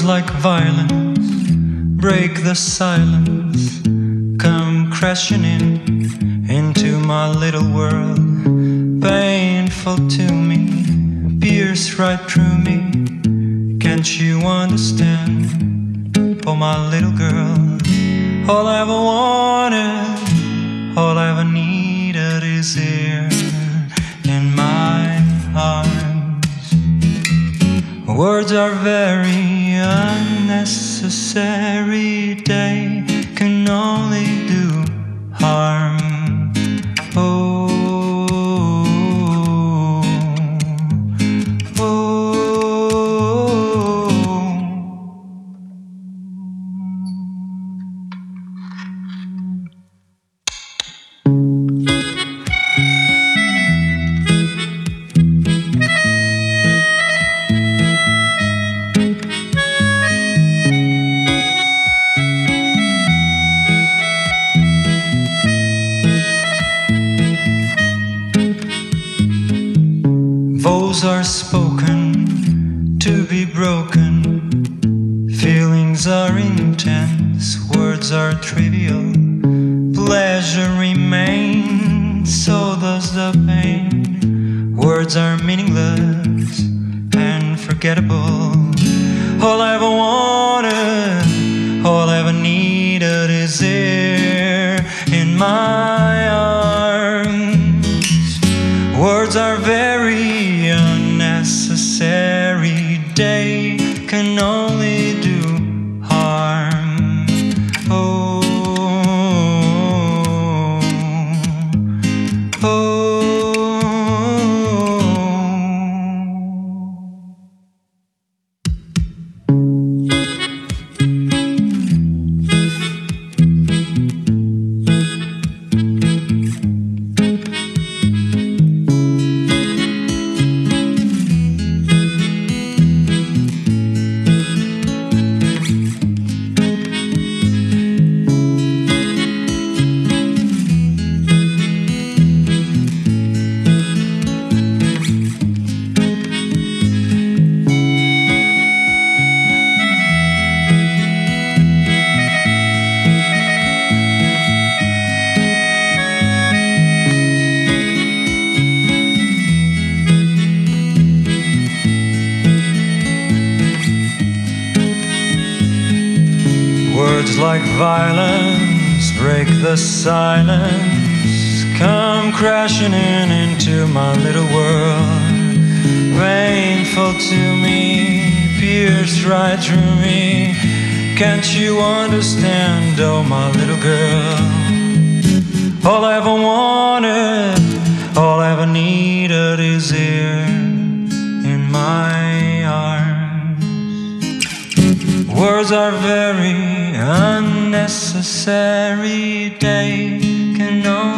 violence, break the silence, come crashing in into my little world. Painful to me, pierce right through me. Can't you understand? Oh, my little girl, all I ever wanted, all I ever needed is here Words are very unnecessary, they can only do harm. Vows are spoken to be broken. Feelings are intense, words are trivial. Pleasure remains, so does the pain. Words are meaningless and forgettable. All I ever wanted, all I ever needed is here in my arms. Words are very unnecessary, they can Words like violence break the silence, come crashing in into my little world. Painful to me, pierced right through me. Can't you understand, oh my little girl? All I ever wanted, all I ever needed is here in my Heroes are very unnecessary. day? can only